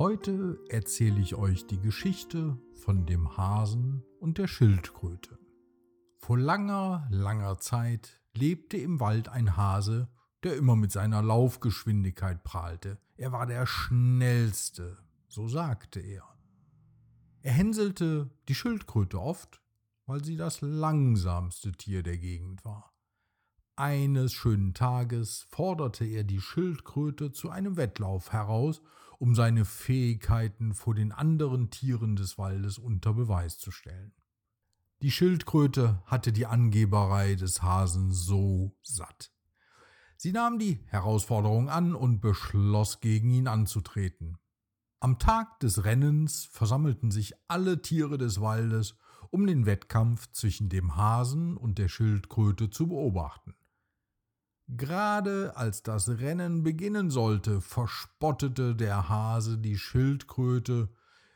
Heute erzähle ich euch die Geschichte von dem Hasen und der Schildkröte. Vor langer, langer Zeit lebte im Wald ein Hase, der immer mit seiner Laufgeschwindigkeit prahlte. Er war der schnellste, so sagte er. Er hänselte die Schildkröte oft, weil sie das langsamste Tier der Gegend war. Eines schönen Tages forderte er die Schildkröte zu einem Wettlauf heraus, um seine Fähigkeiten vor den anderen Tieren des Waldes unter Beweis zu stellen. Die Schildkröte hatte die Angeberei des Hasen so satt. Sie nahm die Herausforderung an und beschloss, gegen ihn anzutreten. Am Tag des Rennens versammelten sich alle Tiere des Waldes, um den Wettkampf zwischen dem Hasen und der Schildkröte zu beobachten. Gerade als das Rennen beginnen sollte, verspottete der Hase die Schildkröte,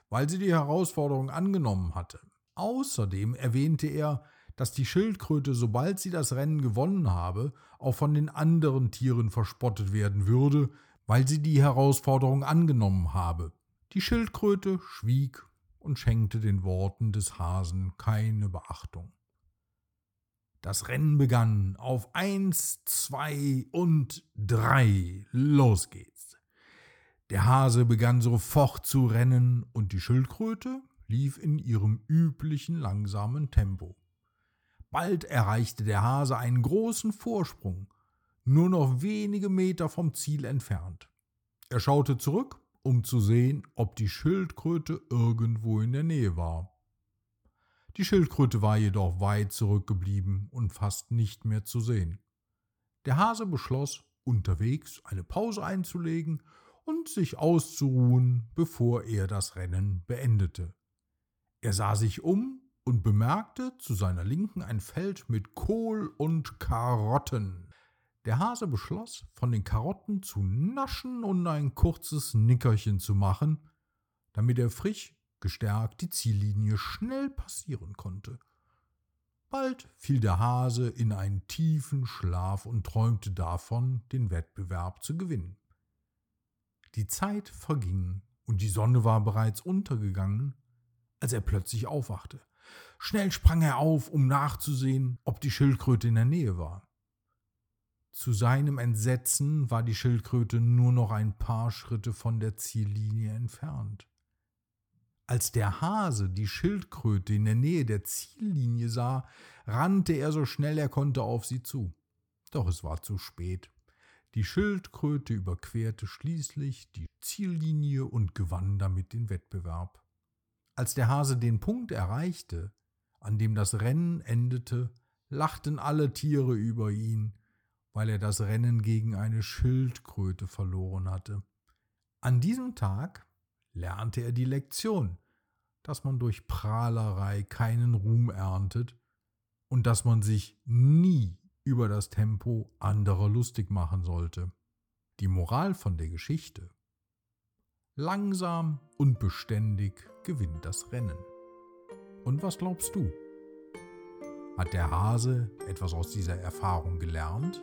weil sie die Herausforderung angenommen hatte. Außerdem erwähnte er, dass die Schildkröte, sobald sie das Rennen gewonnen habe, auch von den anderen Tieren verspottet werden würde, weil sie die Herausforderung angenommen habe. Die Schildkröte schwieg und schenkte den Worten des Hasen keine Beachtung. Das Rennen begann auf eins, zwei und drei. Los geht's. Der Hase begann sofort zu rennen und die Schildkröte lief in ihrem üblichen langsamen Tempo. Bald erreichte der Hase einen großen Vorsprung, nur noch wenige Meter vom Ziel entfernt. Er schaute zurück, um zu sehen, ob die Schildkröte irgendwo in der Nähe war. Die Schildkröte war jedoch weit zurückgeblieben und fast nicht mehr zu sehen. Der Hase beschloss, unterwegs eine Pause einzulegen und sich auszuruhen, bevor er das Rennen beendete. Er sah sich um und bemerkte zu seiner Linken ein Feld mit Kohl und Karotten. Der Hase beschloss, von den Karotten zu naschen und ein kurzes Nickerchen zu machen, damit er frisch gestärkt die Ziellinie schnell passieren konnte. Bald fiel der Hase in einen tiefen Schlaf und träumte davon, den Wettbewerb zu gewinnen. Die Zeit verging und die Sonne war bereits untergegangen, als er plötzlich aufwachte. Schnell sprang er auf, um nachzusehen, ob die Schildkröte in der Nähe war. Zu seinem Entsetzen war die Schildkröte nur noch ein paar Schritte von der Ziellinie entfernt. Als der Hase die Schildkröte in der Nähe der Ziellinie sah, rannte er so schnell er konnte auf sie zu. Doch es war zu spät. Die Schildkröte überquerte schließlich die Ziellinie und gewann damit den Wettbewerb. Als der Hase den Punkt erreichte, an dem das Rennen endete, lachten alle Tiere über ihn, weil er das Rennen gegen eine Schildkröte verloren hatte. An diesem Tag lernte er die Lektion, dass man durch Prahlerei keinen Ruhm erntet und dass man sich nie über das Tempo anderer lustig machen sollte. Die Moral von der Geschichte. Langsam und beständig gewinnt das Rennen. Und was glaubst du? Hat der Hase etwas aus dieser Erfahrung gelernt?